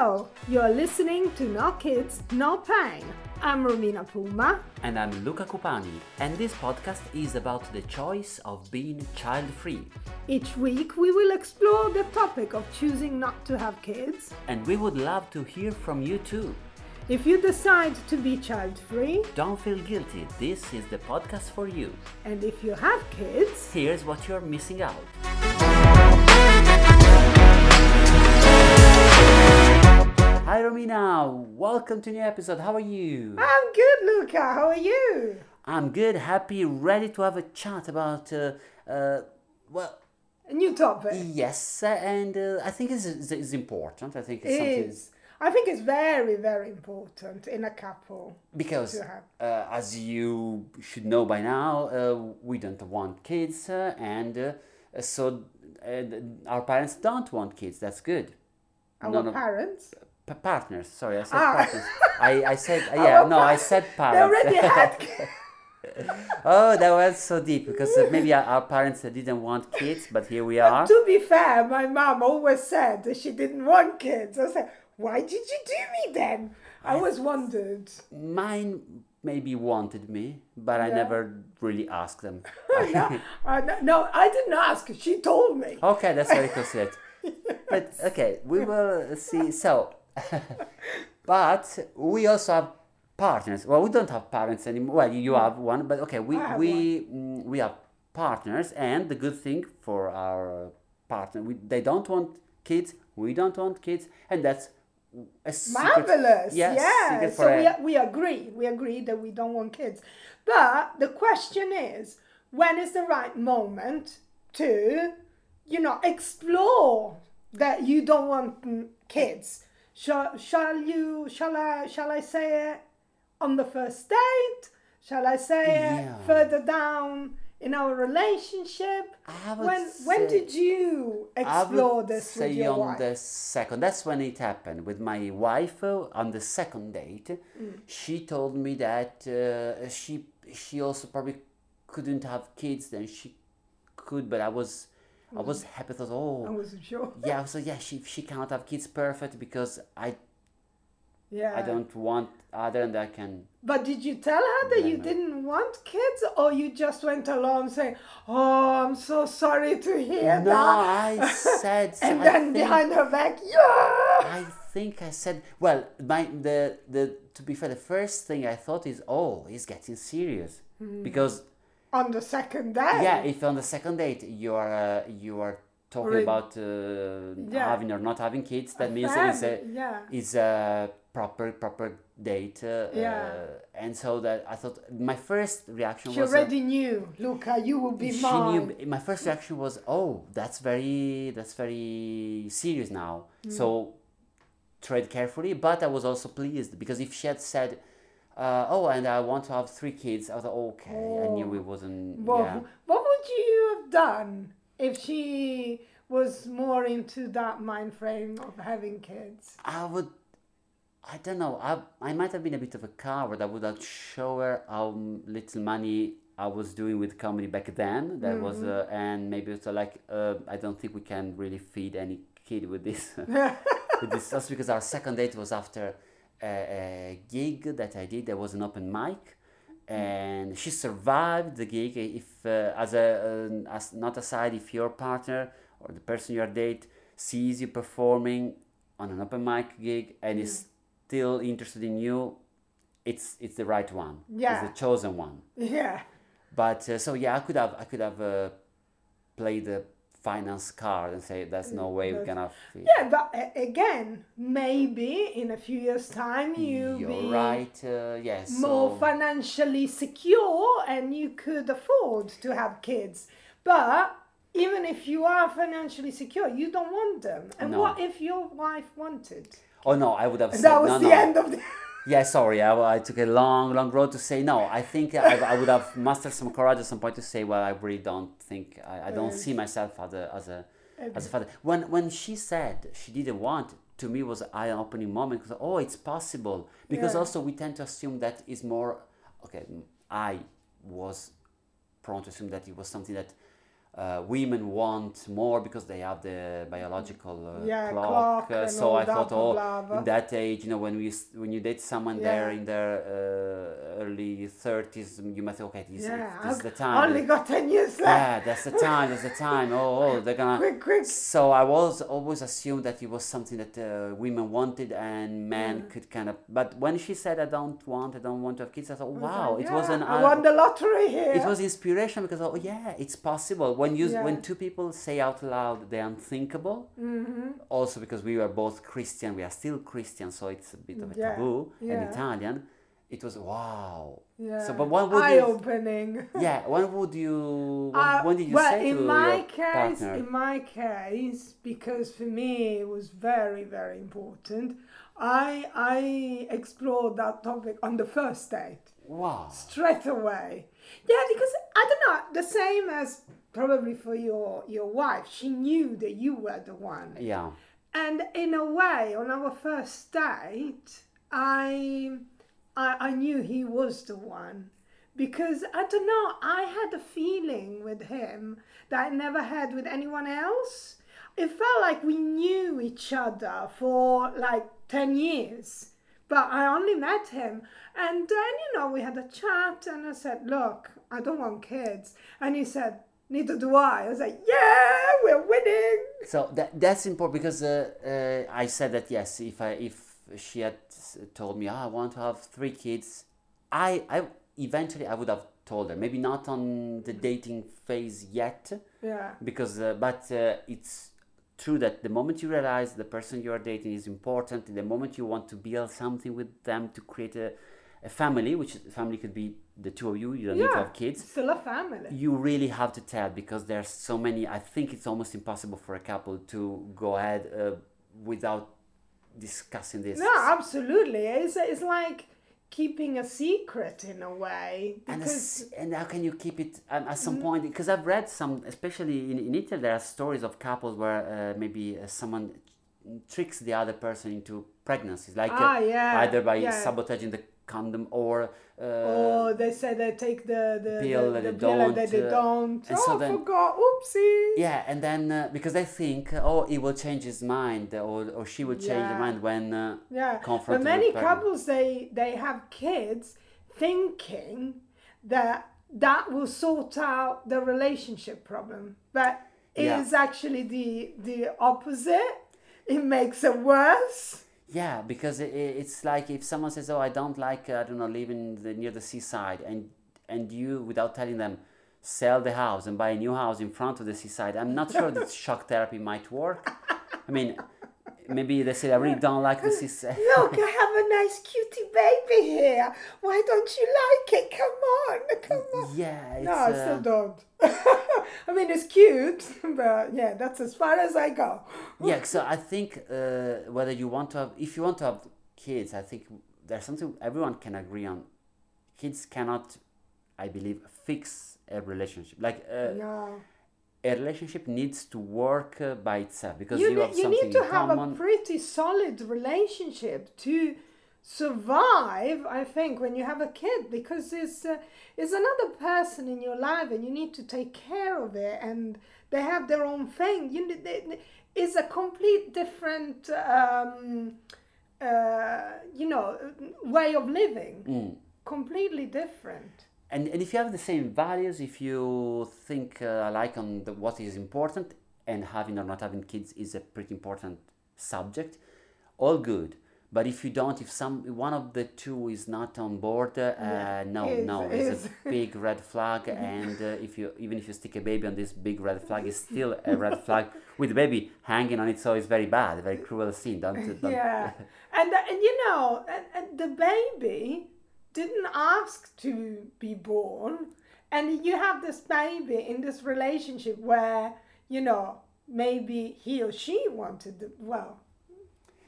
Hello, you're listening to No Kids, No Pain. I'm Romina Puma. And I'm Luca Cupani, and this podcast is about the choice of being child free. Each week we will explore the topic of choosing not to have kids. And we would love to hear from you too. If you decide to be child free, Don't feel guilty, this is the podcast for you. and if you have kids, Here's what you're missing out. Hi Romina, welcome to new episode. How are you? I'm good, Luca. How are you? I'm good, happy, ready to have a chat about uh, uh, well, A new topic. yes, and uh, I think it's, it's, important. I think it's It something is. I think it's very, very important in a couple. because uh, as you should know by now uh, we don't want kids uh, and uh, so uh, our parents don't want kids that's good Our No, no, parents. P- partners sorry i said Ah. partners I, I said yeah Our no i said They already had oh that was so deep because uh, maybe our, parents uh, didn't want kids but here we are to be fair, my mom always said that she didn't want kids. I said, why did you do me then? I always wondered. mine maybe wanted me but i never really asked them no, uh, no, no, I didn't ask. She told me. Okay, that's very considerate. But okay, we will see. So, but we also have partners. Well, we don't have parents anymore. Well, you have one, but okay, we have we mm, we have partners, and the good thing for our partner, we, they don't want kids. We don't want kids, and that's a Marvelous. Yes, Yeah. So we, we agree. We agree that we don't want kids. But the question is, when is the right moment to, you know, explore that you don't want mm, kids? Shall, shall you, shall I, shall I say it on the first date? Shall I say Yeah. it further down in our relationship? I would When, when did you explore this say with your on wife? the second. That's when it happened with my wife uh, on the second date. Mm. She told me that uh, she she also probably couldn't have kids. Then she could, but I was I was happy. I thought, I oh wasn't sure. yeah. So yeah, she she cannot have kids. Perfect because I Yeah. I don't want other and I can. But did you tell her that you her. didn't want kids, or you just went along saying, "Oh, I'm so sorry to hear No, that," I said. and I then behind her back, yeah. I think I said well. My the the to be fair, the first thing I thought is oh, he's getting serious Hmm. because On the second day. yeah, if on the second date you are uh, you are talking Already- about uh, Yeah. having or not having kids, that means Fam- it's a yeah. it's a proper proper date. Uh, Yeah. uh, and so that I thought my first reaction She was. uh, already knew, Luca, you will be she mine. knew my first reaction was oh that's very that's very serious now Mm. so tread carefully but i was also pleased because if she had said uh, oh and i want to have three kids. I was like okay. I knew it wasn't What, yeah. what would you have done if she was more into that mind frame of having kids? i would i don't know. I, I might have been a bit of a coward. I would have show her how little money i was doing with comedy back then. That was uh, and maybe it's like uh, i don't think we can really feed any kid with this with this. Just because our second date was after a, gig that I did. There was an open mic, and she survived the gig. If uh, as a an as not aside, if your partner or the person you are date sees you performing on an open mic gig and is still interested in you, it's it's the right one. Yeah. it's the chosen one. yeah. But uh, so yeah, I could have I could have uh, played the finance card and say there's no way we That's- can have. Yeah, but again, maybe in a few years' time you You're be right. Uh, yes. more so- financially secure and you could afford to have kids. But even if you are financially secure, you don't want them. And No. what if your wife wanted? Oh no, I would have said That was no, the no. end of the. Yeah, sorry, I, I took a long, long road to say no. I think I, I would have mustered some courage at some point to say, well, I really don't think I, I don't see myself as a as a as a father. When when she said she didn't want, to me was an eye-opening moment because oh, it's possible. Because Yeah. also we tend to assume that is more okay. I was prone to assume that it was something that uh, women want more because they have the biological uh, Yeah, clock. clock uh, so I thought, oh, blah, blah. in that age, you know, when we when you date someone there in their uh, early thirties, you might say, okay, this, Yeah, this is the time. only got 10 years left. yeah, that's the time. That's the time. Oh, oh, they're gonna. Quick, quick. So I was always assumed that it was something that uh, women wanted and men could kind of. But when she said, "I don't want, I don't want to have kids," I thought, "Wow, it was Yeah, an." I won the lottery here. it was inspiration because oh yeah, it's possible when you Yeah. when two people say out loud the unthinkable. Mm-hmm. Also because we were both Christian, we are still Christian, so it's a bit of a Yeah, taboo. Yeah. Italian, it was wow. Yeah. So, but what would Eye you? opening. Yeah, when would you? When, Uh, when did you well, say in to my your case, partner? in my case, because for me it was very, very important. I I explored that topic on the first date wow. straight away. Yeah, because I don't know, the same as probably for your your wife. She knew that you were the one. Yeah. And in a way, on our first date, I, I, I knew he was the one because I don't know. I had a feeling with him that I never had with anyone else. It felt like we knew each other for like ten years, but I only met him, and then you know we had a chat, and I said, "Look, I don't want kids," and he said. Neither do I. I was like, yeah, we're winning. So that that's important because uh, uh, I said that yes, if I if she had told me, ah, I want to have three kids, I I eventually I would have told her. Maybe not on the dating phase yet, Yeah. because uh, but uh, it's true that the moment you realize the person you are dating is important, the moment you want to build something with them to create a, a family, which family could be the two of you, you don't need to have kids Still a family. you really have to tell because there's so many i think it's almost impossible for a couple to go ahead uh, without discussing this No, absolutely. It's, it's like keeping a secret in a way and, because as- and how can you keep it um, at some point? Because i've read some especially in, in italy there are stories of couples where uh, maybe uh, someone tricks the other person into pregnancies like uh, ah yeah either by sabotaging the condom or uh, or they say they take the the pill the, that the they pill they, don't, uh, don't. and oh, so then- forgot. Oopsie. Yeah, and then uh, because they think, oh, he will change his mind, or, or she will change her mind when. Uh, Yeah, but many couples they they have kids thinking that that will sort out the relationship problem, but it Yeah. is actually the the opposite. It makes it worse. Yeah, because it, it- it's like if someone says, oh, I don't like, uh, I don't know, living the, near the seaside, and and you, without telling them, sell the house and buy a new house in front of the seaside, I'm not sure that shock therapy might work. I mean, maybe they say, I really don't like the seaside. Look, I have a nice cutie baby here. Why don't you like it? Come on, come on. Yeah, it's, No, I uh, still don't. I mean, it's cute, but yeah, that's as far as I go. yeah so i think uh, whether you want to have if you want to have kids i think there's something everyone can agree on kids cannot i believe fix a relationship like uh, No. A relationship needs to work uh, by itself because You, you, have you something need to have common a pretty solid relationship to survive, I think, when you have a kid because it's, uh, it's another person in your life and you need to take care of it and they have their own thing. You they, it's a complete different, um, uh, you know, way of living. Mm. Completely different. And, and if you have the same values if you think uh, alike on the, what is important and having or not having kids is a pretty important subject all good. But if you don't if some one of the two is not on board uh, Yeah, no is- no it's is. a big red flag. And uh, if you even if you stick a baby on this big red flag it's still a red flag with the baby hanging on it. So it's very bad very cruel scene. Don't, don't yeah. And and you know and, and the baby didn't ask to be born and you have this baby in this relationship where you know maybe he or she wanted the well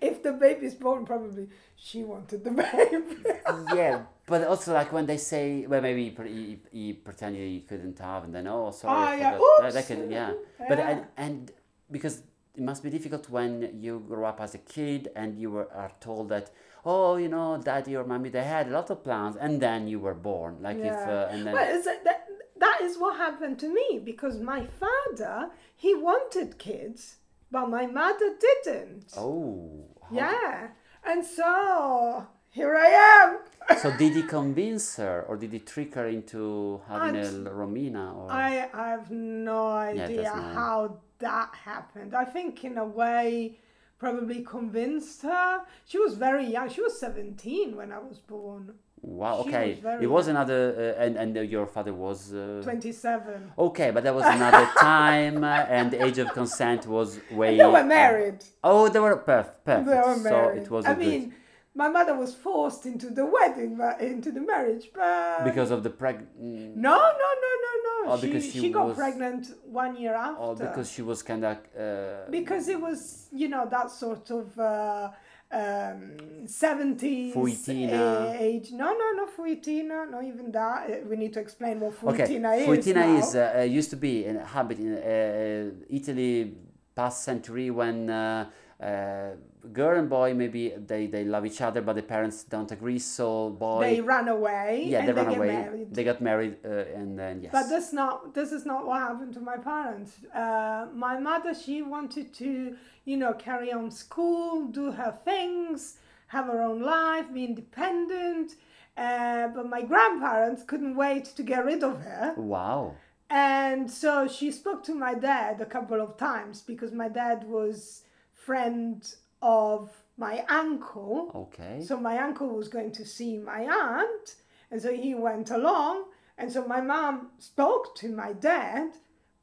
if the baby's born probably she wanted the baby yeah, but also like when they say, well, maybe he, he pretended he couldn't have, and then oh, sorry, I oh, yeah, forgot." That- that can- yeah. But and, and because it must be difficult when you grow up as a kid and you were, are told that, oh, you know, daddy or mommy they had a lot of plans, and then you were born, like if uh, and then well, that, that is what happened to me because my father he wanted kids, but my mother didn't. Oh. Yeah, and so here I am. So did he convince her, or did he trick her into having a Romina? Or I I have no idea not- how that happened. I think in a way probably convinced her. She was very young. She was 17 when I was born. wow, she okay, was it was young. another, uh, and and uh, your father was. Uh, 27. Okay, but that was another time, uh, and the age of consent was way. They were married. Oh, they were perf- perfect. They were married. So it was I a good mean, my mother was forced into the wedding, but into the marriage, but because of the preg. mm, no, no, no, no, no. Oh, she she, she got was- pregnant one year after. Oh, because she was kind of. Uh, because it was you know that sort of uh, um, 70s Fuitina. age no no no fuitina not even that Uh, we need to explain what Okay, fuitina is Fuitina is uh, uh, used to be a habit in uh, Italy past century when uh, uh, girl and boy maybe they, they love each other but the parents don't agree so boy they run away yeah and they they, run away. married. They got married uh, and then yes. But that's not this is not what happened to my parents. Uh, my mother she wanted to you know carry on school do her things have her own life be independent uh, but my grandparents couldn't wait to get rid of her. Wow. And so she spoke to my dad a couple of times because my dad was friend of my uncle. okay So my uncle was going to see my aunt, and so he went along. And so my mom spoke to my dad,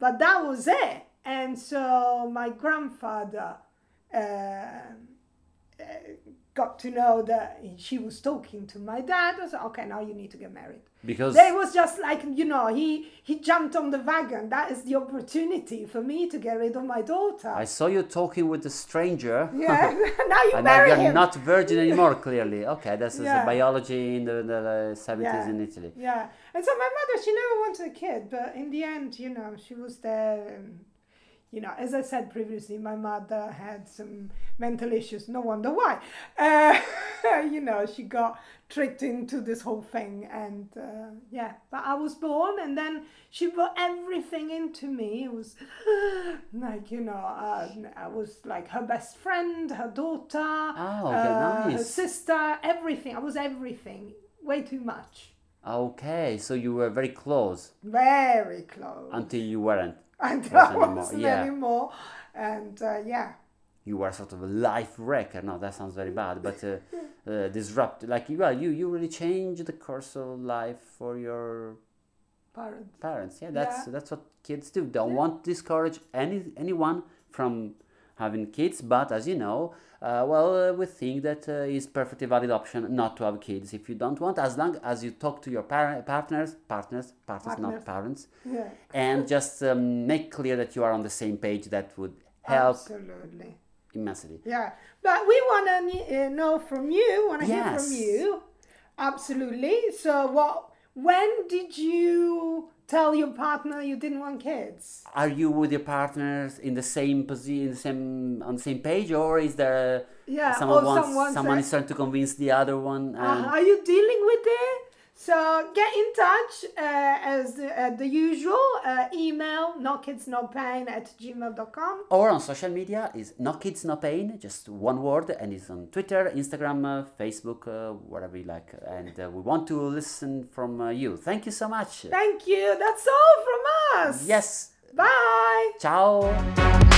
but that was it. And so my grandfather uh, uh, got to know that she was talking to my dad. I said, okay, now you need to get married. because They was just like you know he he jumped on the wagon. That is the opportunity for me to get rid of my daughter. I saw you talking with a stranger yeah, now you and now marry you're him. not virgin anymore clearly okay this is Yeah. a biology in the, the uh, 70s Yeah. in Italy Yeah, and so my mother she never wanted a kid, but in the end, you know, she was there. You know, as I said previously, my mother had some mental issues. No wonder why. Uh, you know, she got tricked into this whole thing, and uh, yeah. But I was born, and then she brought everything into me. It was like you know, uh, I was like her best friend, her daughter, Oh, uh, her sister, everything. I was everything. Way too much. okay so you were very close Very close. until you weren't and wasn't I anymore, wasn't yeah. anymore. And uh, yeah, you were sort of a life wrecker. No, that sounds very bad, but uh, uh, disrupt. Like, well, you you really changed the course of life for your parents. parents. Yeah, that's Yeah. that's what kids do. Don't want to discourage any anyone from having kids, but as you know, uh, well, uh, we think that uh, is perfectly valid option not to have kids if you don't want, as long as you talk to your par- partners, partners, partners, Partners. not parents, Yeah, and just um, make clear that you are on the same page. That would help absolutely. immensely. Yeah, but we want to uh, know from you. Want to hear from you? Absolutely. So, what? When did you tell your partner you didn't want kids? Are you with your partners in the same position, same on the same page, or is there Yeah, someone or wants someone someone is trying to convince the other one? Uh, are you dealing with it? So get in touch uh, as the, uh, the usual. Uh, email nokidsnopain at gmail.com. or on social media is no kids no pain, just one word, and it's on Twitter, Instagram, uh, Facebook, uh, whatever you like. And uh, we want to listen from you. Thank you so much. Thank you. That's all from us. Yes. Bye. Ciao.